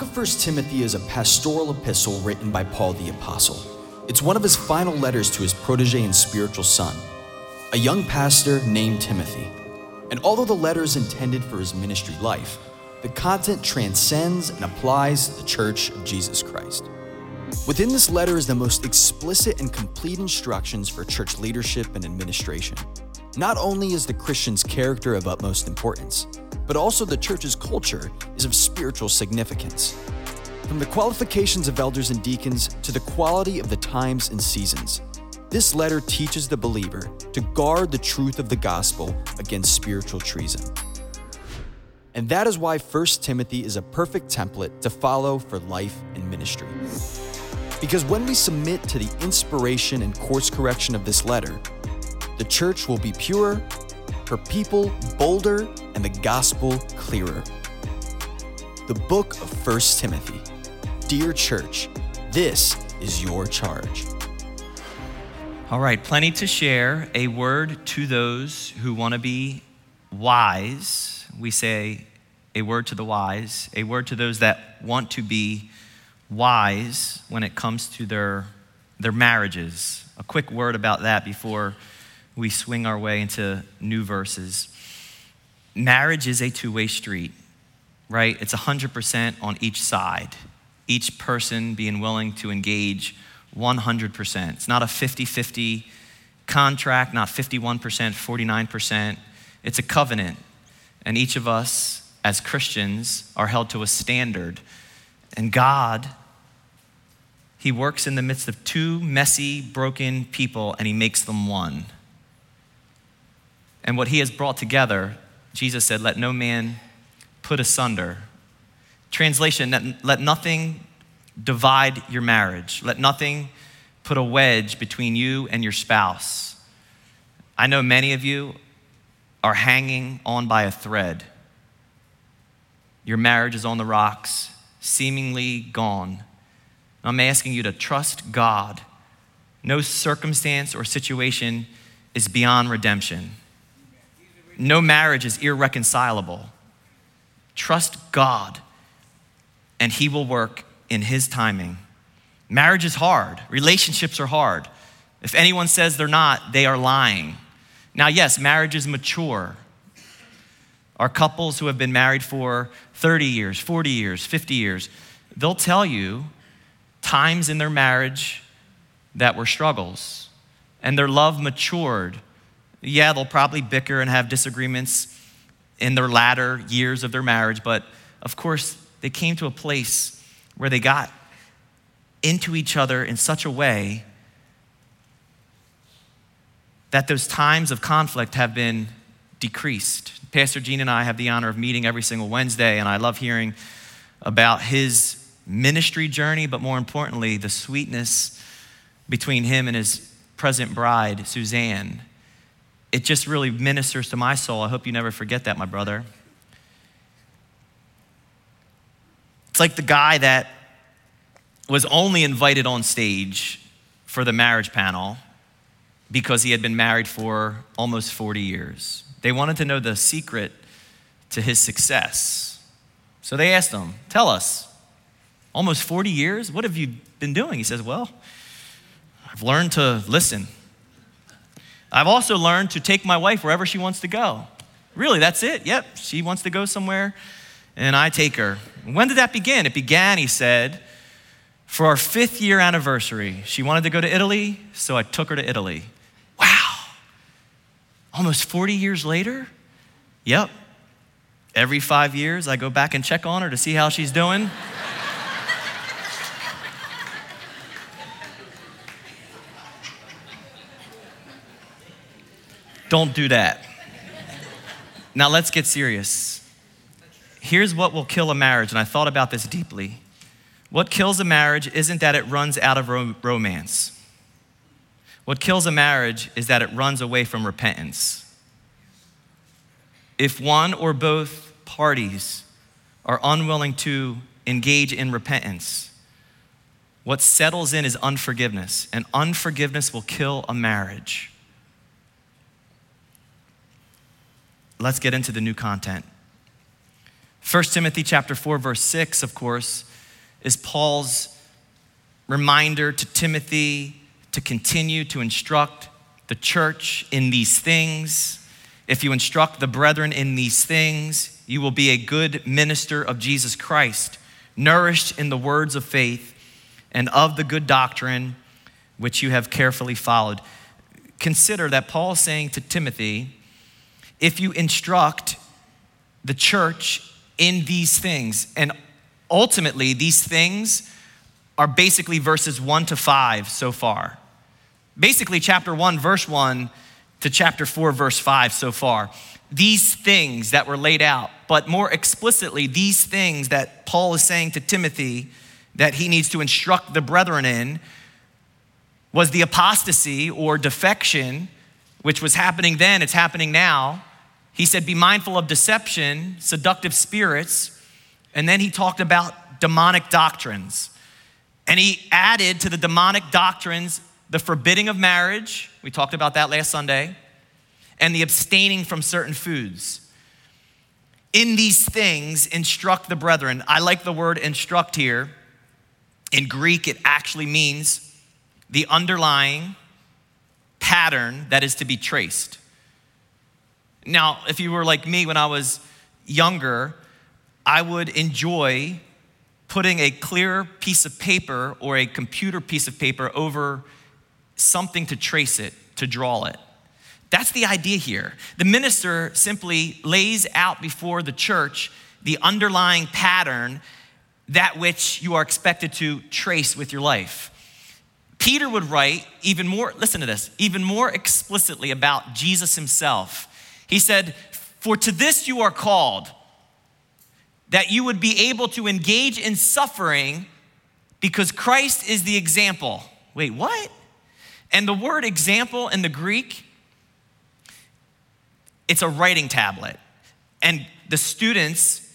book of 1 Timothy is a pastoral epistle written by Paul the Apostle. It's one of his final letters to his protege and spiritual son, a young pastor named Timothy. And although the letter is intended for his ministry life, the content transcends and applies to the church of Jesus Christ. Within this letter is the most explicit and complete instructions for church leadership and administration. Not only is the Christian's character of utmost importance, but also the church's culture is of spiritual significance. From the qualifications of elders and deacons to the quality of the times and seasons, this letter teaches the believer to guard the truth of the gospel against spiritual treason. And that is why 1 Timothy is a perfect template to follow for life and ministry. Because when we submit to the inspiration and course correction of this letter, the church will be pure, her people bolder, and the gospel clearer. The book of 1 Timothy. Dear church, this is your charge. All right, plenty to share. A word to those who want to be wise. We say a word to the wise, a word to those that want to be wise when it comes to their, their marriages. A quick word about that before we swing our way into new verses. Marriage is a two way street, right? It's 100% on each side, each person being willing to engage 100%. It's not a 50 50 contract, not 51%, 49%. It's a covenant. And each of us, as Christians, are held to a standard. And God, He works in the midst of two messy, broken people, and He makes them one. And what he has brought together, Jesus said, let no man put asunder. Translation, let nothing divide your marriage. Let nothing put a wedge between you and your spouse. I know many of you are hanging on by a thread. Your marriage is on the rocks, seemingly gone. I'm asking you to trust God. No circumstance or situation is beyond redemption no marriage is irreconcilable. Trust God, and He will work in His timing. Marriage is hard, relationships are hard. If anyone says they're not, they are lying. Now, yes, marriage is mature. Our couples who have been married for 30 years, 40 years, 50 years, they'll tell you times in their marriage that were struggles, and their love matured yeah, they'll probably bicker and have disagreements in their latter years of their marriage, but of course, they came to a place where they got into each other in such a way that those times of conflict have been decreased. Pastor Gene and I have the honor of meeting every single Wednesday, and I love hearing about his ministry journey, but more importantly, the sweetness between him and his present bride, Suzanne it just really ministers to my soul. I hope you never forget that, my brother. It's like the guy that was only invited on stage for the marriage panel because he had been married for almost 40 years. They wanted to know the secret to his success. So they asked him, Tell us, almost 40 years? What have you been doing? He says, Well, I've learned to listen. I've also learned to take my wife wherever she wants to go. Really, that's it. Yep, she wants to go somewhere, and I take her. When did that begin? It began, he said, for our fifth year anniversary. She wanted to go to Italy, so I took her to Italy. Wow. Almost 40 years later? Yep. Every five years, I go back and check on her to see how she's doing. Don't do that. Now let's get serious. Here's what will kill a marriage, and I thought about this deeply. What kills a marriage isn't that it runs out of rom- romance. What kills a marriage is that it runs away from repentance. If one or both parties are unwilling to engage in repentance, what settles in is unforgiveness, and unforgiveness will kill a marriage. Let's get into the new content. 1 Timothy chapter 4 verse 6 of course is Paul's reminder to Timothy to continue to instruct the church in these things. If you instruct the brethren in these things, you will be a good minister of Jesus Christ, nourished in the words of faith and of the good doctrine which you have carefully followed. Consider that Paul is saying to Timothy, if you instruct the church in these things, and ultimately these things are basically verses one to five so far. Basically, chapter one, verse one to chapter four, verse five so far. These things that were laid out, but more explicitly, these things that Paul is saying to Timothy that he needs to instruct the brethren in was the apostasy or defection, which was happening then, it's happening now. He said, Be mindful of deception, seductive spirits, and then he talked about demonic doctrines. And he added to the demonic doctrines the forbidding of marriage. We talked about that last Sunday. And the abstaining from certain foods. In these things, instruct the brethren. I like the word instruct here. In Greek, it actually means the underlying pattern that is to be traced. Now, if you were like me when I was younger, I would enjoy putting a clear piece of paper or a computer piece of paper over something to trace it, to draw it. That's the idea here. The minister simply lays out before the church the underlying pattern that which you are expected to trace with your life. Peter would write even more, listen to this, even more explicitly about Jesus himself. He said, For to this you are called, that you would be able to engage in suffering because Christ is the example. Wait, what? And the word example in the Greek, it's a writing tablet. And the students,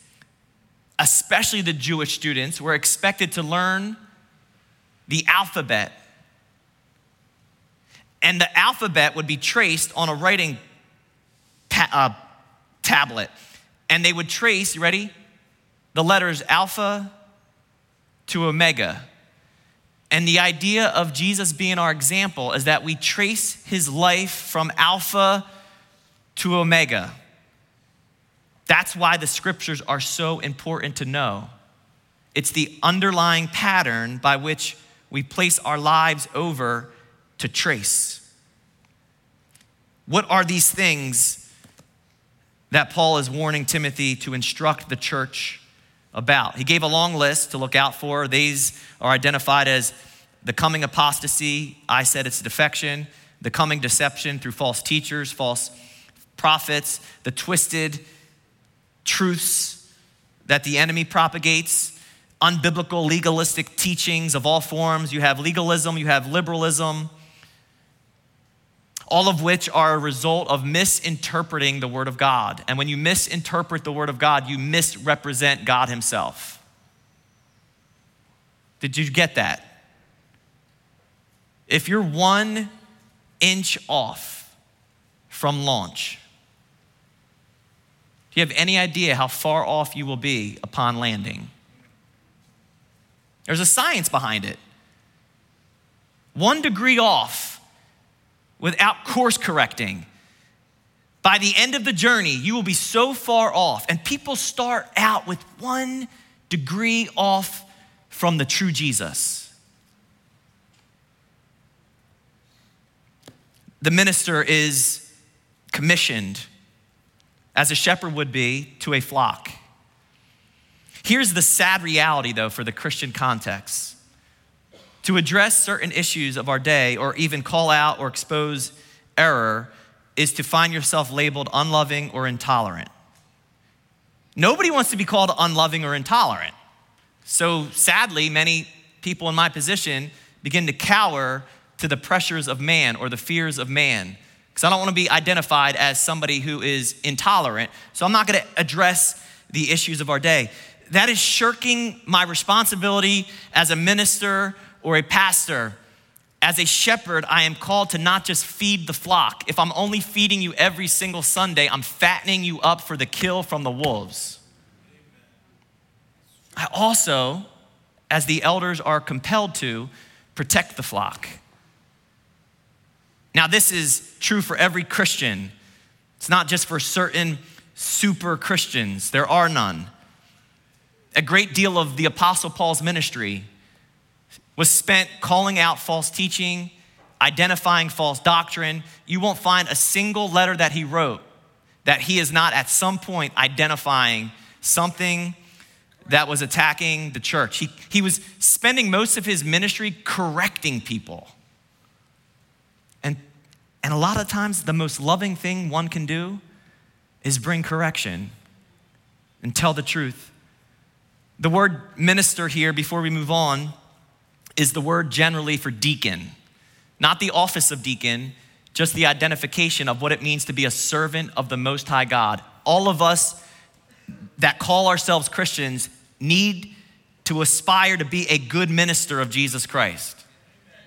especially the Jewish students, were expected to learn the alphabet and the alphabet would be traced on a writing ta- uh, tablet. And they would trace, you ready? The letters alpha to omega. And the idea of Jesus being our example is that we trace his life from alpha to omega. That's why the scriptures are so important to know. It's the underlying pattern by which we place our lives over to trace. What are these things that Paul is warning Timothy to instruct the church about? He gave a long list to look out for. These are identified as the coming apostasy. I said it's defection, the coming deception through false teachers, false prophets, the twisted truths that the enemy propagates, unbiblical legalistic teachings of all forms. You have legalism, you have liberalism, all of which are a result of misinterpreting the Word of God. And when you misinterpret the Word of God, you misrepresent God Himself. Did you get that? If you're one inch off from launch, do you have any idea how far off you will be upon landing? There's a science behind it. One degree off without course correcting, by the end of the journey, you will be so far off. And people start out with one degree off from the true Jesus. The minister is commissioned, as a shepherd would be, to a flock. Here's the sad reality, though, for the Christian context to address certain issues of our day or even call out or expose error is to find yourself labeled unloving or intolerant. Nobody wants to be called unloving or intolerant. So sadly, many people in my position begin to cower to the pressures of man or the fears of man. Because I don't want to be identified as somebody who is intolerant. So I'm not going to address the issues of our day. That is shirking my responsibility as a minister or a pastor, as a shepherd, I am called to not just feed the flock. If I'm only feeding you every single Sunday, I'm fattening you up for the kill from the wolves. I also as the elders are compelled to protect the flock. Now, this is true for every Christian. It's not just for certain super Christians, there are none. A great deal of the Apostle Paul's ministry was spent calling out false teaching, identifying false doctrine. You won't find a single letter that he wrote that he is not at some point identifying something that was attacking the church. He, he was spending most of his ministry correcting people. And, and a lot of times, the most loving thing one can do is bring correction and tell the truth. The word minister here, before we move on, is the word generally for deacon, not the office of deacon, just the identification of what it means to be a servant of the Most High God. All of us that call ourselves Christians need to aspire to be a good minister of Jesus Christ.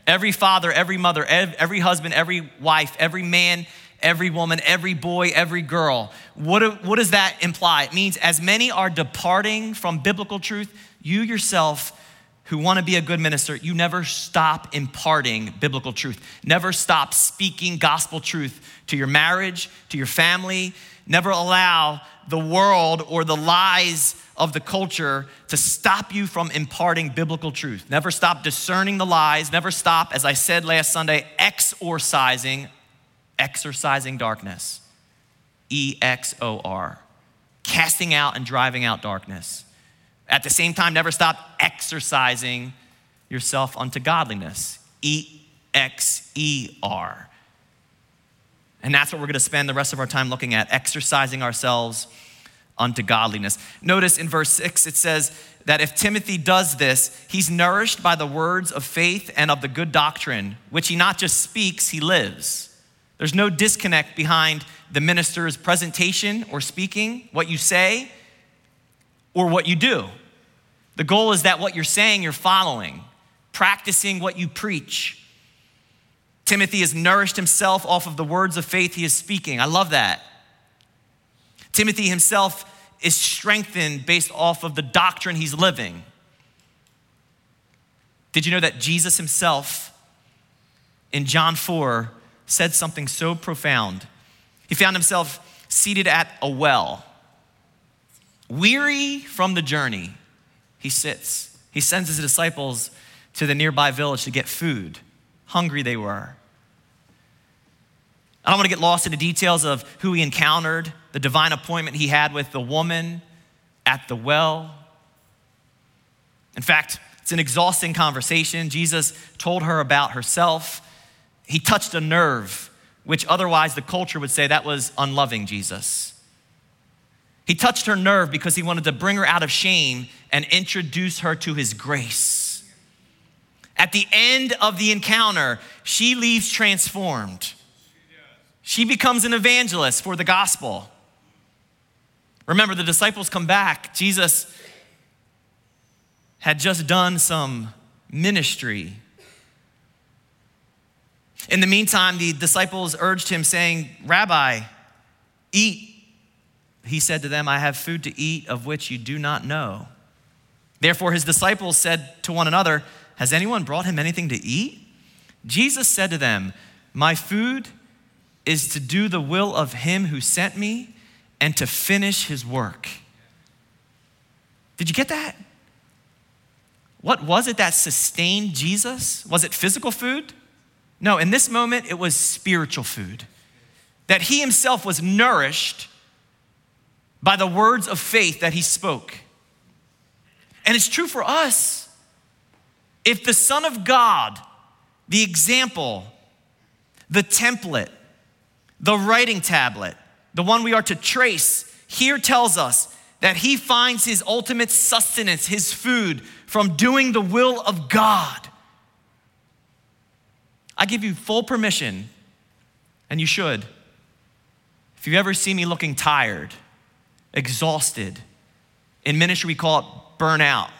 Every father, every mother, every husband, every wife, every man, every woman, every boy, every girl. What, what does that imply? It means as many are departing from biblical truth, you yourself who want to be a good minister, you never stop imparting biblical truth. Never stop speaking gospel truth to your marriage, to your family. Never allow the world or the lies of the culture to stop you from imparting biblical truth. Never stop discerning the lies. Never stop, as I said last Sunday, exorcising, exorcising darkness. E X O R. Casting out and driving out darkness. At the same time, never stop exercising yourself unto godliness. E X E R. And that's what we're going to spend the rest of our time looking at exercising ourselves unto godliness. Notice in verse 6, it says that if Timothy does this, he's nourished by the words of faith and of the good doctrine, which he not just speaks, he lives. There's no disconnect behind the minister's presentation or speaking, what you say, or what you do. The goal is that what you're saying, you're following, practicing what you preach. Timothy has nourished himself off of the words of faith he is speaking. I love that. Timothy himself is strengthened based off of the doctrine he's living. Did you know that Jesus himself in John 4 said something so profound? He found himself seated at a well, weary from the journey. He sits. He sends his disciples to the nearby village to get food. Hungry they were. I don't want to get lost in the details of who he encountered, the divine appointment he had with the woman at the well. In fact, it's an exhausting conversation. Jesus told her about herself. He touched a nerve, which otherwise the culture would say that was unloving Jesus. He touched her nerve because he wanted to bring her out of shame and introduce her to his grace. At the end of the encounter, she leaves transformed. She becomes an evangelist for the gospel. Remember, the disciples come back. Jesus had just done some ministry. In the meantime, the disciples urged him, saying, Rabbi, eat. He said to them, I have food to eat of which you do not know. Therefore, his disciples said to one another, Has anyone brought him anything to eat? Jesus said to them, My food is to do the will of him who sent me and to finish his work. Did you get that? What was it that sustained Jesus? Was it physical food? No, in this moment, it was spiritual food. That he himself was nourished by the words of faith that he spoke. And it's true for us. If the Son of God, the example, the template, the writing tablet, the one we are to trace, here tells us that he finds his ultimate sustenance, his food, from doing the will of God. I give you full permission, and you should. If you ever see me looking tired, exhausted, in ministry we call it burnout.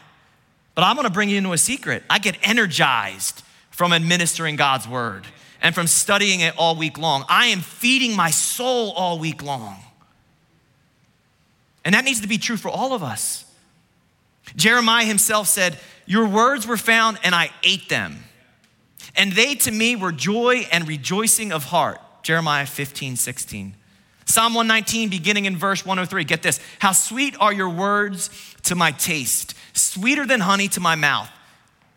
But I'm gonna bring you into a secret. I get energized from administering God's word and from studying it all week long. I am feeding my soul all week long. And that needs to be true for all of us. Jeremiah himself said, Your words were found, and I ate them. And they to me were joy and rejoicing of heart. Jeremiah 15, 16. Psalm 119, beginning in verse 103. Get this. How sweet are your words to my taste, sweeter than honey to my mouth.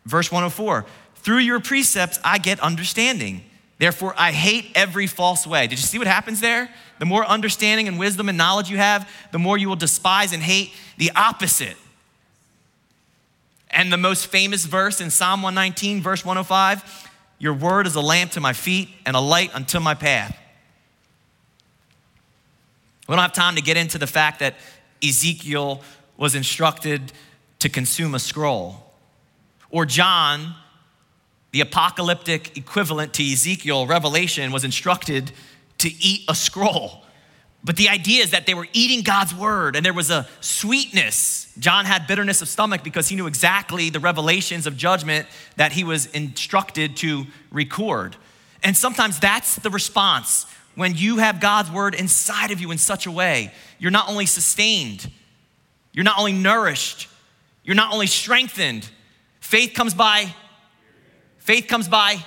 Verse 104. Through your precepts I get understanding. Therefore, I hate every false way. Did you see what happens there? The more understanding and wisdom and knowledge you have, the more you will despise and hate the opposite. And the most famous verse in Psalm 119, verse 105 Your word is a lamp to my feet and a light unto my path. We don't have time to get into the fact that Ezekiel was instructed to consume a scroll, or John, the apocalyptic equivalent to Ezekiel, Revelation, was instructed to eat a scroll. But the idea is that they were eating God's word and there was a sweetness. John had bitterness of stomach because he knew exactly the revelations of judgment that he was instructed to record. And sometimes that's the response when you have God's word inside of you in such a way. You're not only sustained, you're not only nourished, you're not only strengthened. Faith comes by, faith comes by,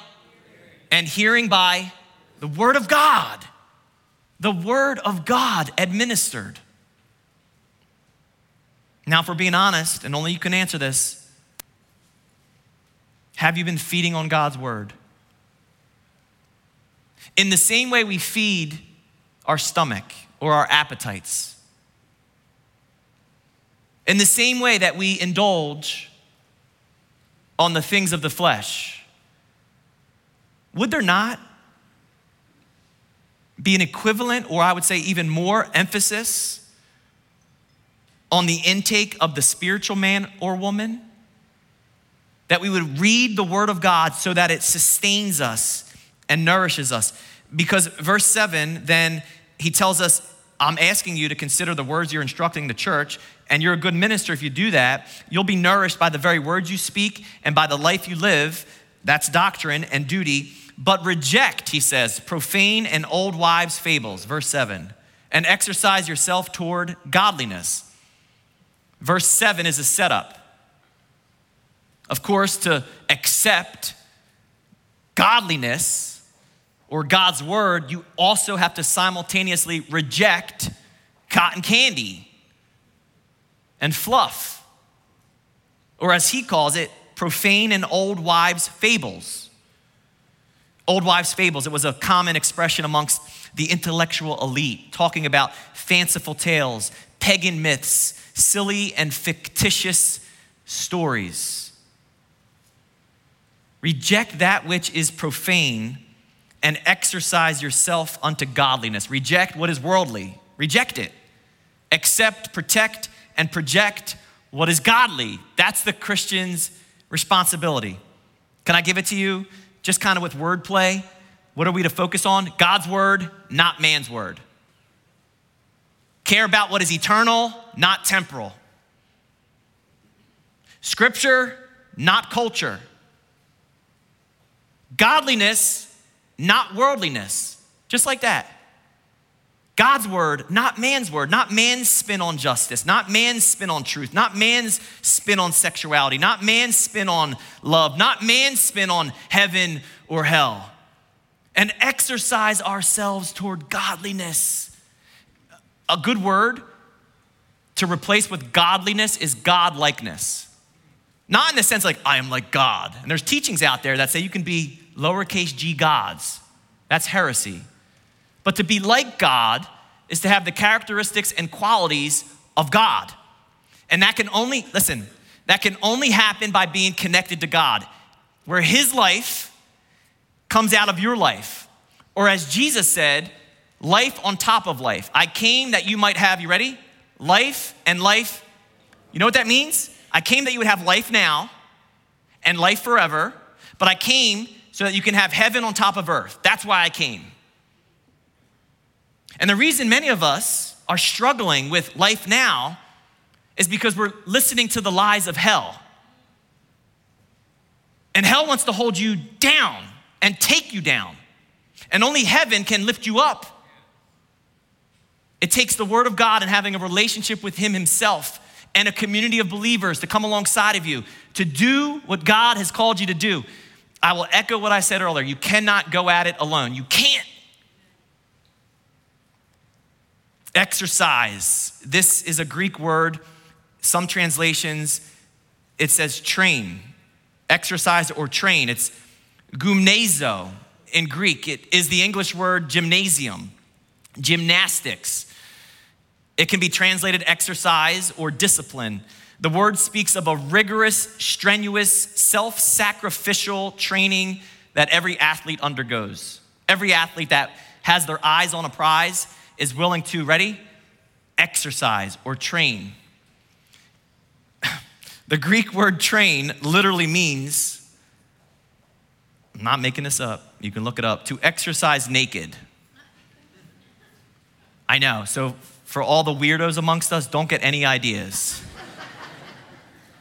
and hearing by the word of God the word of God administered. Now, if we're being honest, and only you can answer this, have you been feeding on God's word? In the same way we feed our stomach or our appetites, in the same way that we indulge on the things of the flesh, would there not be an equivalent, or I would say even more emphasis on the intake of the spiritual man or woman? That we would read the Word of God so that it sustains us and nourishes us. Because verse 7, then he tells us, I'm asking you to consider the words you're instructing the church, and you're a good minister if you do that. You'll be nourished by the very words you speak and by the life you live. That's doctrine and duty but reject, he says, profane and old wives' fables, verse 7, and exercise yourself toward godliness. Verse 7 is a setup. Of course, to accept godliness or God's word, you also have to simultaneously reject cotton candy and fluff, or as he calls it, profane and old wives' fables. Old wives' fables, it was a common expression amongst the intellectual elite, talking about fanciful tales, pagan myths, silly and fictitious stories. Reject that which is profane and exercise yourself unto godliness. Reject what is worldly, reject it. Accept, protect, and project what is godly. That's the Christian's responsibility. Can I give it to you? just kind of with wordplay, what are we to focus on? God's word, not man's word. Care about what is eternal, not temporal. Scripture, not culture. Godliness, not worldliness. Just like that. God's word, not man's word, not man's spin on justice, not man's spin on truth, not man's spin on sexuality, not man's spin on love, not man's spin on heaven or hell. And exercise ourselves toward godliness. A good word to replace with godliness is godlikeness. Not in the sense like, I am like God. And there's teachings out there that say you can be lowercase g gods. That's heresy. But to be like God is to have the characteristics and qualities of God. And that can only, listen, that can only happen by being connected to God, where His life comes out of your life. Or as Jesus said, life on top of life. I came that you might have, you ready? Life and life. You know what that means? I came that you would have life now and life forever, but I came so that you can have heaven on top of earth. That's why I came. And the reason many of us are struggling with life now is because we're listening to the lies of hell. And hell wants to hold you down and take you down. And only heaven can lift you up. It takes the Word of God and having a relationship with Him Himself and a community of believers to come alongside of you to do what God has called you to do. I will echo what I said earlier. You cannot go at it alone. You can't. Exercise. This is a Greek word. Some translations, it says train, exercise or train. It's gymnazo in Greek. It is the English word gymnasium, gymnastics. It can be translated exercise or discipline. The word speaks of a rigorous, strenuous, self sacrificial training that every athlete undergoes. Every athlete that has their eyes on a prize is willing to, ready? Exercise or train. The Greek word train literally means, I'm not making this up, you can look it up, to exercise naked. I know, so for all the weirdos amongst us, don't get any ideas.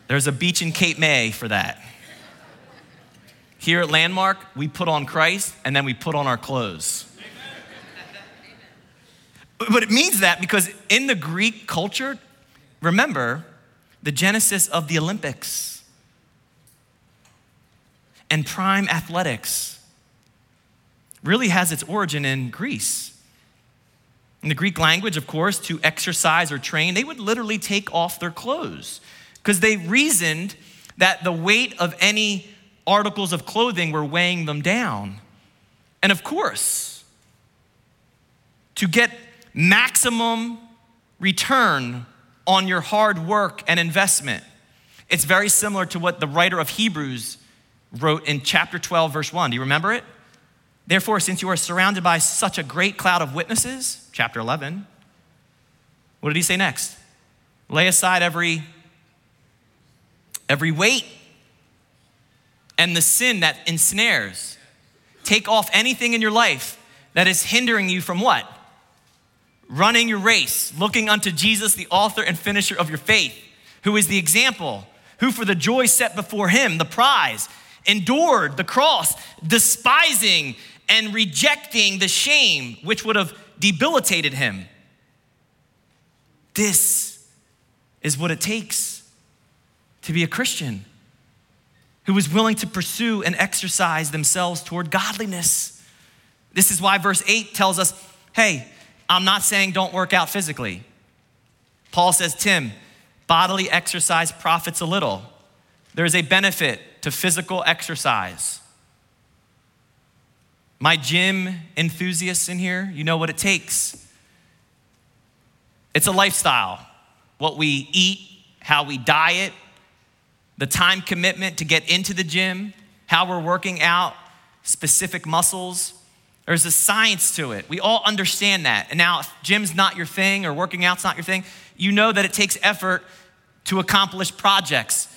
There's a beach in Cape May for that. Here at Landmark, we put on Christ and then we put on our clothes. But it means that because in the Greek culture, remember the genesis of the Olympics and prime athletics really has its origin in Greece. In the Greek language, of course, to exercise or train, they would literally take off their clothes because they reasoned that the weight of any articles of clothing were weighing them down. And of course, to get maximum return on your hard work and investment, it's very similar to what the writer of Hebrews wrote in chapter 12, verse 1. Do you remember it? Therefore, since you are surrounded by such a great cloud of witnesses, chapter 11, what did he say next? Lay aside every every weight and the sin that ensnares. Take off anything in your life that is hindering you from what? Running your race, looking unto Jesus, the author and finisher of your faith, who is the example, who for the joy set before him, the prize, endured the cross, despising and rejecting the shame which would have debilitated him. This is what it takes to be a Christian who is willing to pursue and exercise themselves toward godliness. This is why verse 8 tells us hey, I'm not saying don't work out physically. Paul says, Tim, bodily exercise profits a little. There's a benefit to physical exercise. My gym enthusiasts in here, you know what it takes. It's a lifestyle. What we eat, how we diet, the time commitment to get into the gym, how we're working out specific muscles. There's a science to it. We all understand that. And now, if gym's not your thing or working out's not your thing, you know that it takes effort to accomplish projects.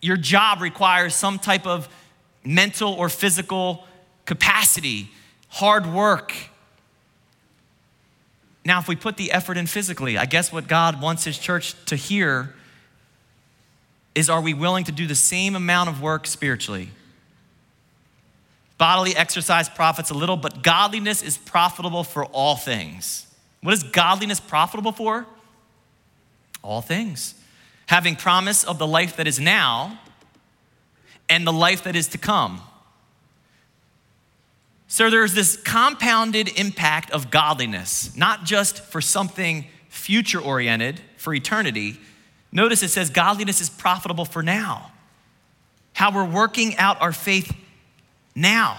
Your job requires some type of mental or physical capacity, hard work. Now, if we put the effort in physically, I guess what God wants His church to hear is are we willing to do the same amount of work spiritually? Bodily exercise profits a little, but godliness is profitable for all things. What is godliness profitable for? All things. Having promise of the life that is now and the life that is to come. So there's this compounded impact of godliness, not just for something future oriented, for eternity. Notice it says godliness is profitable for now. How we're working out our faith now.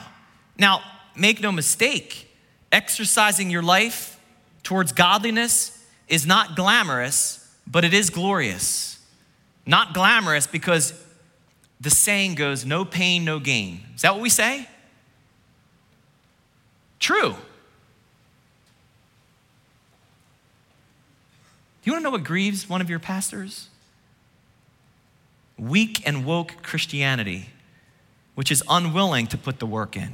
Now, make no mistake, exercising your life towards godliness is not glamorous, but it is glorious. Not glamorous because the saying goes, no pain, no gain. Is that what we say? True. You want to know what grieves one of your pastors? Weak and woke Christianity, which is unwilling to put the work in,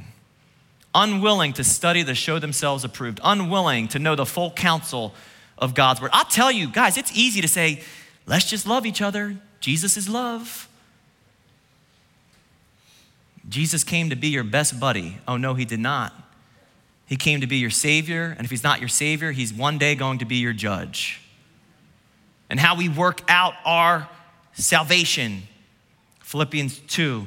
unwilling to study to show themselves approved, unwilling to know the full counsel of God's word. I'll tell you, guys, it's easy to say, let's just love each other. Jesus is love. Jesus came to be your best buddy. Oh, no, he did not. He came to be your Savior, and if He's not your Savior, He's one day going to be your judge. And how we work out our salvation. Philippians 2.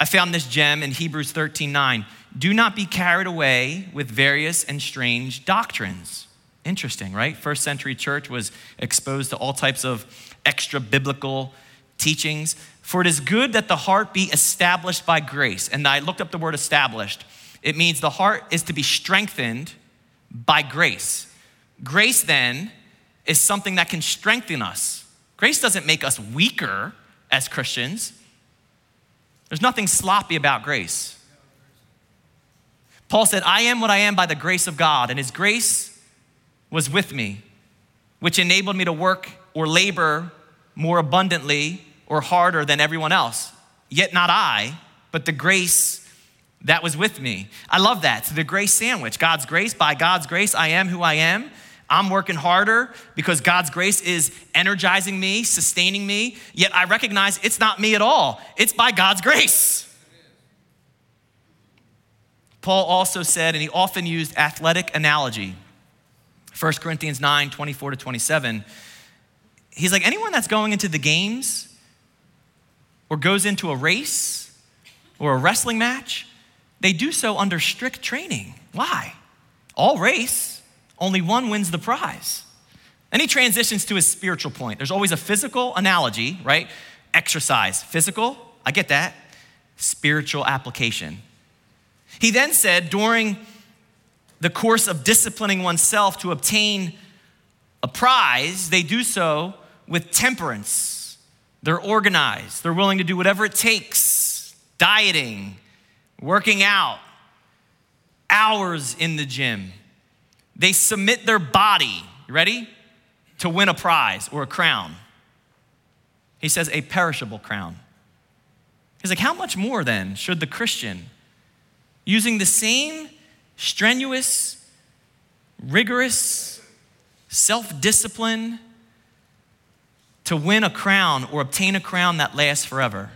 I found this gem in Hebrews 13 9. Do not be carried away with various and strange doctrines. Interesting, right? First century church was exposed to all types of extra biblical teachings. For it is good that the heart be established by grace. And I looked up the word established. It means the heart is to be strengthened by grace. Grace, then, is something that can strengthen us. Grace doesn't make us weaker as Christians. There's nothing sloppy about grace. Paul said, I am what I am by the grace of God, and his grace was with me, which enabled me to work or labor more abundantly or harder than everyone else. Yet not I, but the grace that was with me. I love that. It's the grace sandwich. God's grace, by God's grace, I am who I am. I'm working harder because God's grace is energizing me, sustaining me, yet I recognize it's not me at all. It's by God's grace. Paul also said, and he often used athletic analogy. 1 Corinthians 9 24 to 27. He's like, anyone that's going into the games or goes into a race or a wrestling match, they do so under strict training. Why? All race, only one wins the prize. And he transitions to his spiritual point. There's always a physical analogy, right? Exercise, physical, I get that. Spiritual application. He then said, during the course of disciplining oneself to obtain a prize, they do so with temperance. They're organized, they're willing to do whatever it takes dieting, working out, hours in the gym. They submit their body, ready? To win a prize or a crown. He says, a perishable crown. He's like, how much more then should the Christian, using the same strenuous, rigorous self discipline to win a crown or obtain a crown that lasts forever?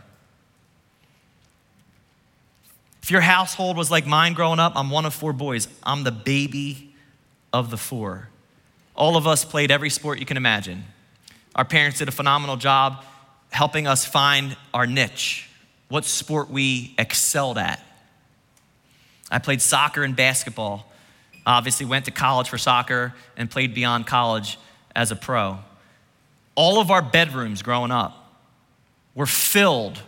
If your household was like mine growing up, I'm one of four boys. I'm the baby of the four. All of us played every sport you can imagine. Our parents did a phenomenal job helping us find our niche, what sport we excelled at. I played soccer and basketball. Obviously, went to college for soccer and played beyond college as a pro. All of our bedrooms growing up were filled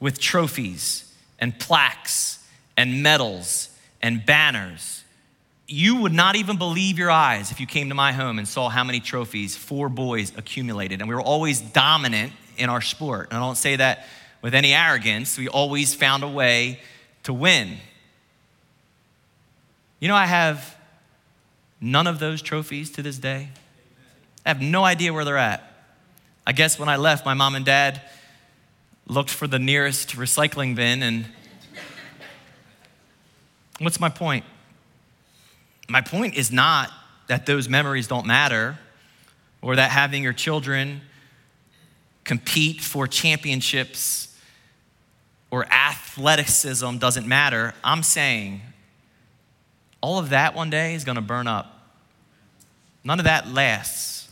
with trophies and plaques and medals and banners. You would not even believe your eyes if you came to my home and saw how many trophies four boys accumulated. And we were always dominant in our sport. And I don't say that with any arrogance, we always found a way to win. You know, I have none of those trophies to this day. I have no idea where they're at. I guess when I left, my mom and dad looked for the nearest recycling bin and What's my point? My point is not that those memories don't matter or that having your children compete for championships or athleticism doesn't matter. I'm saying all of that one day is going to burn up. None of that lasts.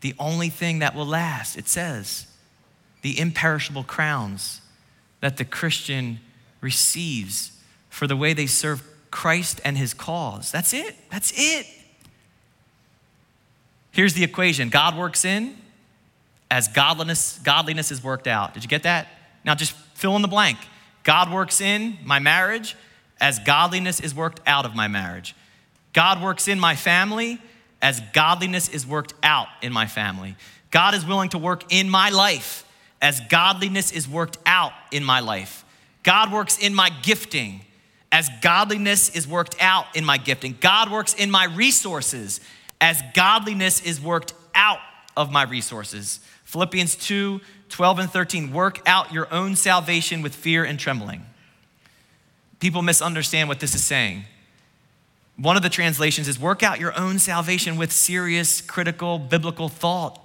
The only thing that will last, it says, the imperishable crowns that the Christian receives for the way they serve Christ and his cause. That's it. That's it. Here's the equation God works in as godliness, godliness is worked out. Did you get that? Now just fill in the blank. God works in my marriage as godliness is worked out of my marriage. God works in my family as godliness is worked out in my family. God is willing to work in my life as godliness is worked out in my life. God works in my gifting as godliness is worked out in my gifting. God works in my resources as godliness is worked out of my resources. Philippians 2 12 and 13. Work out your own salvation with fear and trembling. People misunderstand what this is saying. One of the translations is work out your own salvation with serious, critical, biblical thought,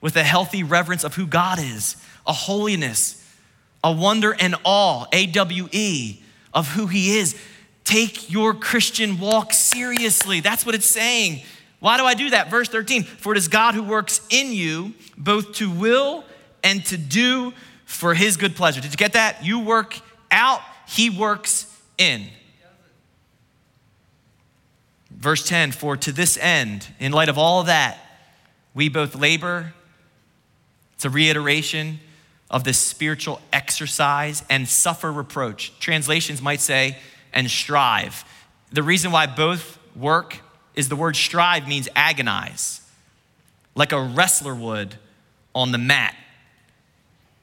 with a healthy reverence of who God is, a holiness, a wonder and awe, A W E of who he is. Take your Christian walk seriously. That's what it's saying. Why do I do that? Verse 13 For it is God who works in you both to will and to do for his good pleasure. Did you get that? You work out, he works in. Verse 10 For to this end, in light of all that, we both labor. It's a reiteration of this spiritual exercise and suffer reproach. Translations might say, and strive. The reason why both work is the word strive means agonize, like a wrestler would on the mat.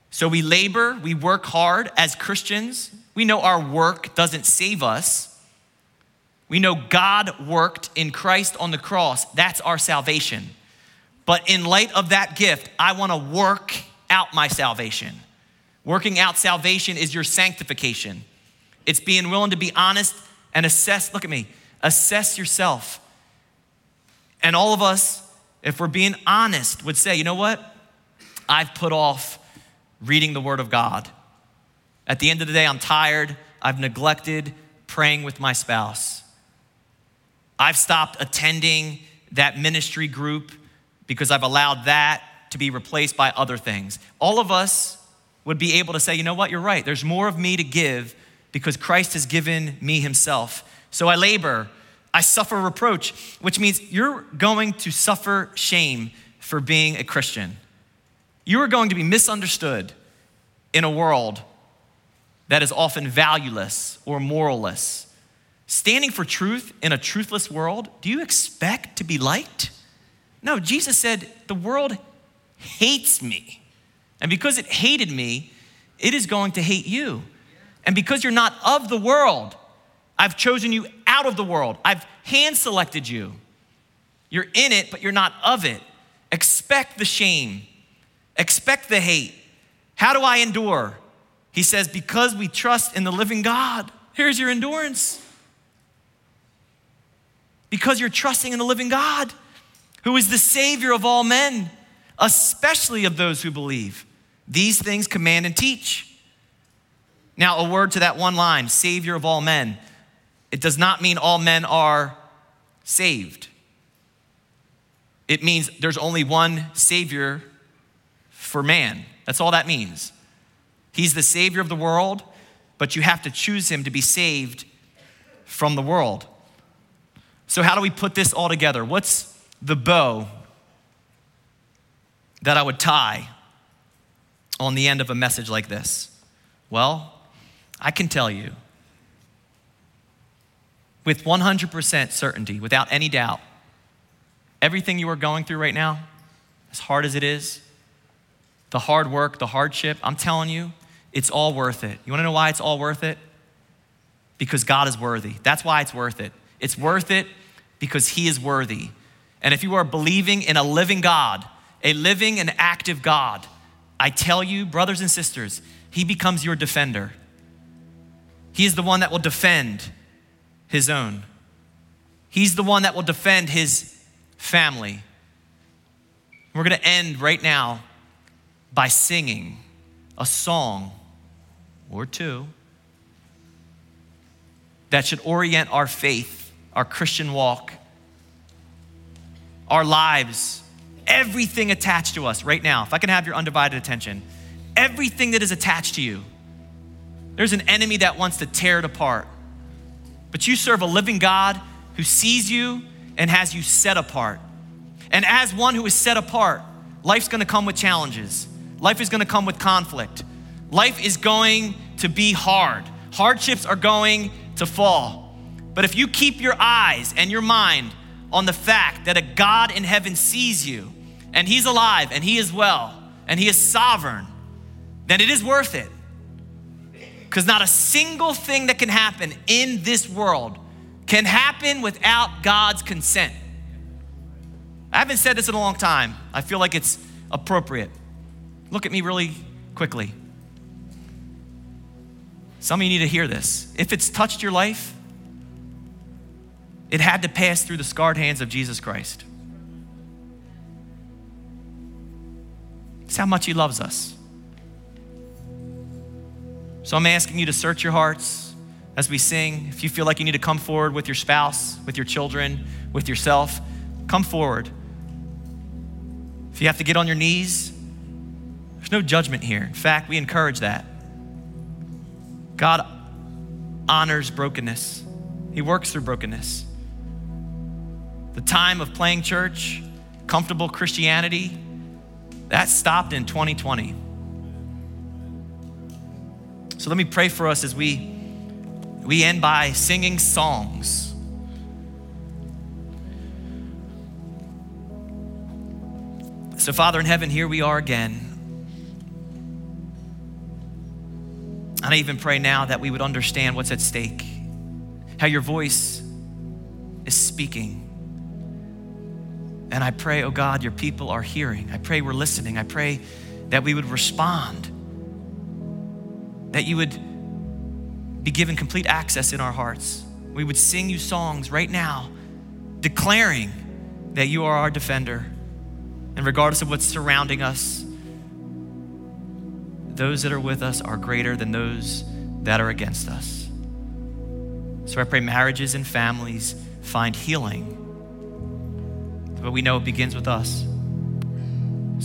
So we labor, we work hard as Christians. We know our work doesn't save us. We know God worked in Christ on the cross. That's our salvation. But in light of that gift, I want to work out my salvation. Working out salvation is your sanctification. It's being willing to be honest and assess, look at me, assess yourself. And all of us, if we're being honest, would say, you know what? I've put off reading the Word of God. At the end of the day, I'm tired. I've neglected praying with my spouse. I've stopped attending that ministry group because I've allowed that to be replaced by other things. All of us would be able to say, you know what, you're right. There's more of me to give because Christ has given me himself. So I labor, I suffer reproach, which means you're going to suffer shame for being a Christian. You are going to be misunderstood in a world that is often valueless or moralless. Standing for truth in a truthless world, do you expect to be liked? No, Jesus said, The world hates me. And because it hated me, it is going to hate you. And because you're not of the world, I've chosen you out of the world. I've hand selected you. You're in it, but you're not of it. Expect the shame, expect the hate. How do I endure? He says, Because we trust in the living God. Here's your endurance. Because you're trusting in the living God, who is the Savior of all men, especially of those who believe. These things command and teach. Now, a word to that one line Savior of all men. It does not mean all men are saved. It means there's only one Savior for man. That's all that means. He's the Savior of the world, but you have to choose Him to be saved from the world. So, how do we put this all together? What's the bow that I would tie on the end of a message like this? Well, I can tell you with 100% certainty, without any doubt, everything you are going through right now, as hard as it is, the hard work, the hardship, I'm telling you, it's all worth it. You wanna know why it's all worth it? Because God is worthy. That's why it's worth it. It's worth it because He is worthy. And if you are believing in a living God, a living and active God, I tell you, brothers and sisters, He becomes your defender. He is the one that will defend his own. He's the one that will defend his family. We're going to end right now by singing a song or two that should orient our faith, our Christian walk, our lives, everything attached to us right now. If I can have your undivided attention, everything that is attached to you there's an enemy that wants to tear it apart. But you serve a living God who sees you and has you set apart. And as one who is set apart, life's gonna come with challenges. Life is gonna come with conflict. Life is going to be hard. Hardships are going to fall. But if you keep your eyes and your mind on the fact that a God in heaven sees you and He's alive and He is well and He is sovereign, then it is worth it. Because not a single thing that can happen in this world can happen without God's consent. I haven't said this in a long time. I feel like it's appropriate. Look at me really quickly. Some of you need to hear this. If it's touched your life, it had to pass through the scarred hands of Jesus Christ. It's how much He loves us. So I'm asking you to search your hearts as we sing. If you feel like you need to come forward with your spouse, with your children, with yourself, come forward. If you have to get on your knees, there's no judgment here. In fact, we encourage that. God honors brokenness, He works through brokenness. The time of playing church, comfortable Christianity, that stopped in 2020. So let me pray for us as we we end by singing songs. So Father in heaven, here we are again. And I even pray now that we would understand what's at stake, how your voice is speaking. And I pray, oh God, your people are hearing. I pray we're listening. I pray that we would respond, that you would be given complete access in our hearts. We would sing you songs right now, declaring that you are our defender. And regardless of what's surrounding us, those that are with us are greater than those that are against us. So I pray marriages and families find healing. But we know it begins with us.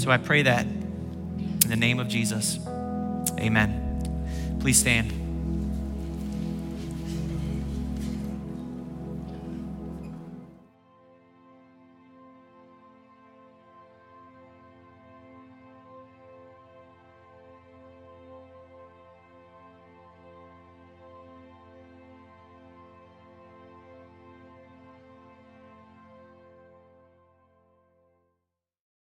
So I pray that in the name of Jesus. Amen. Please stand.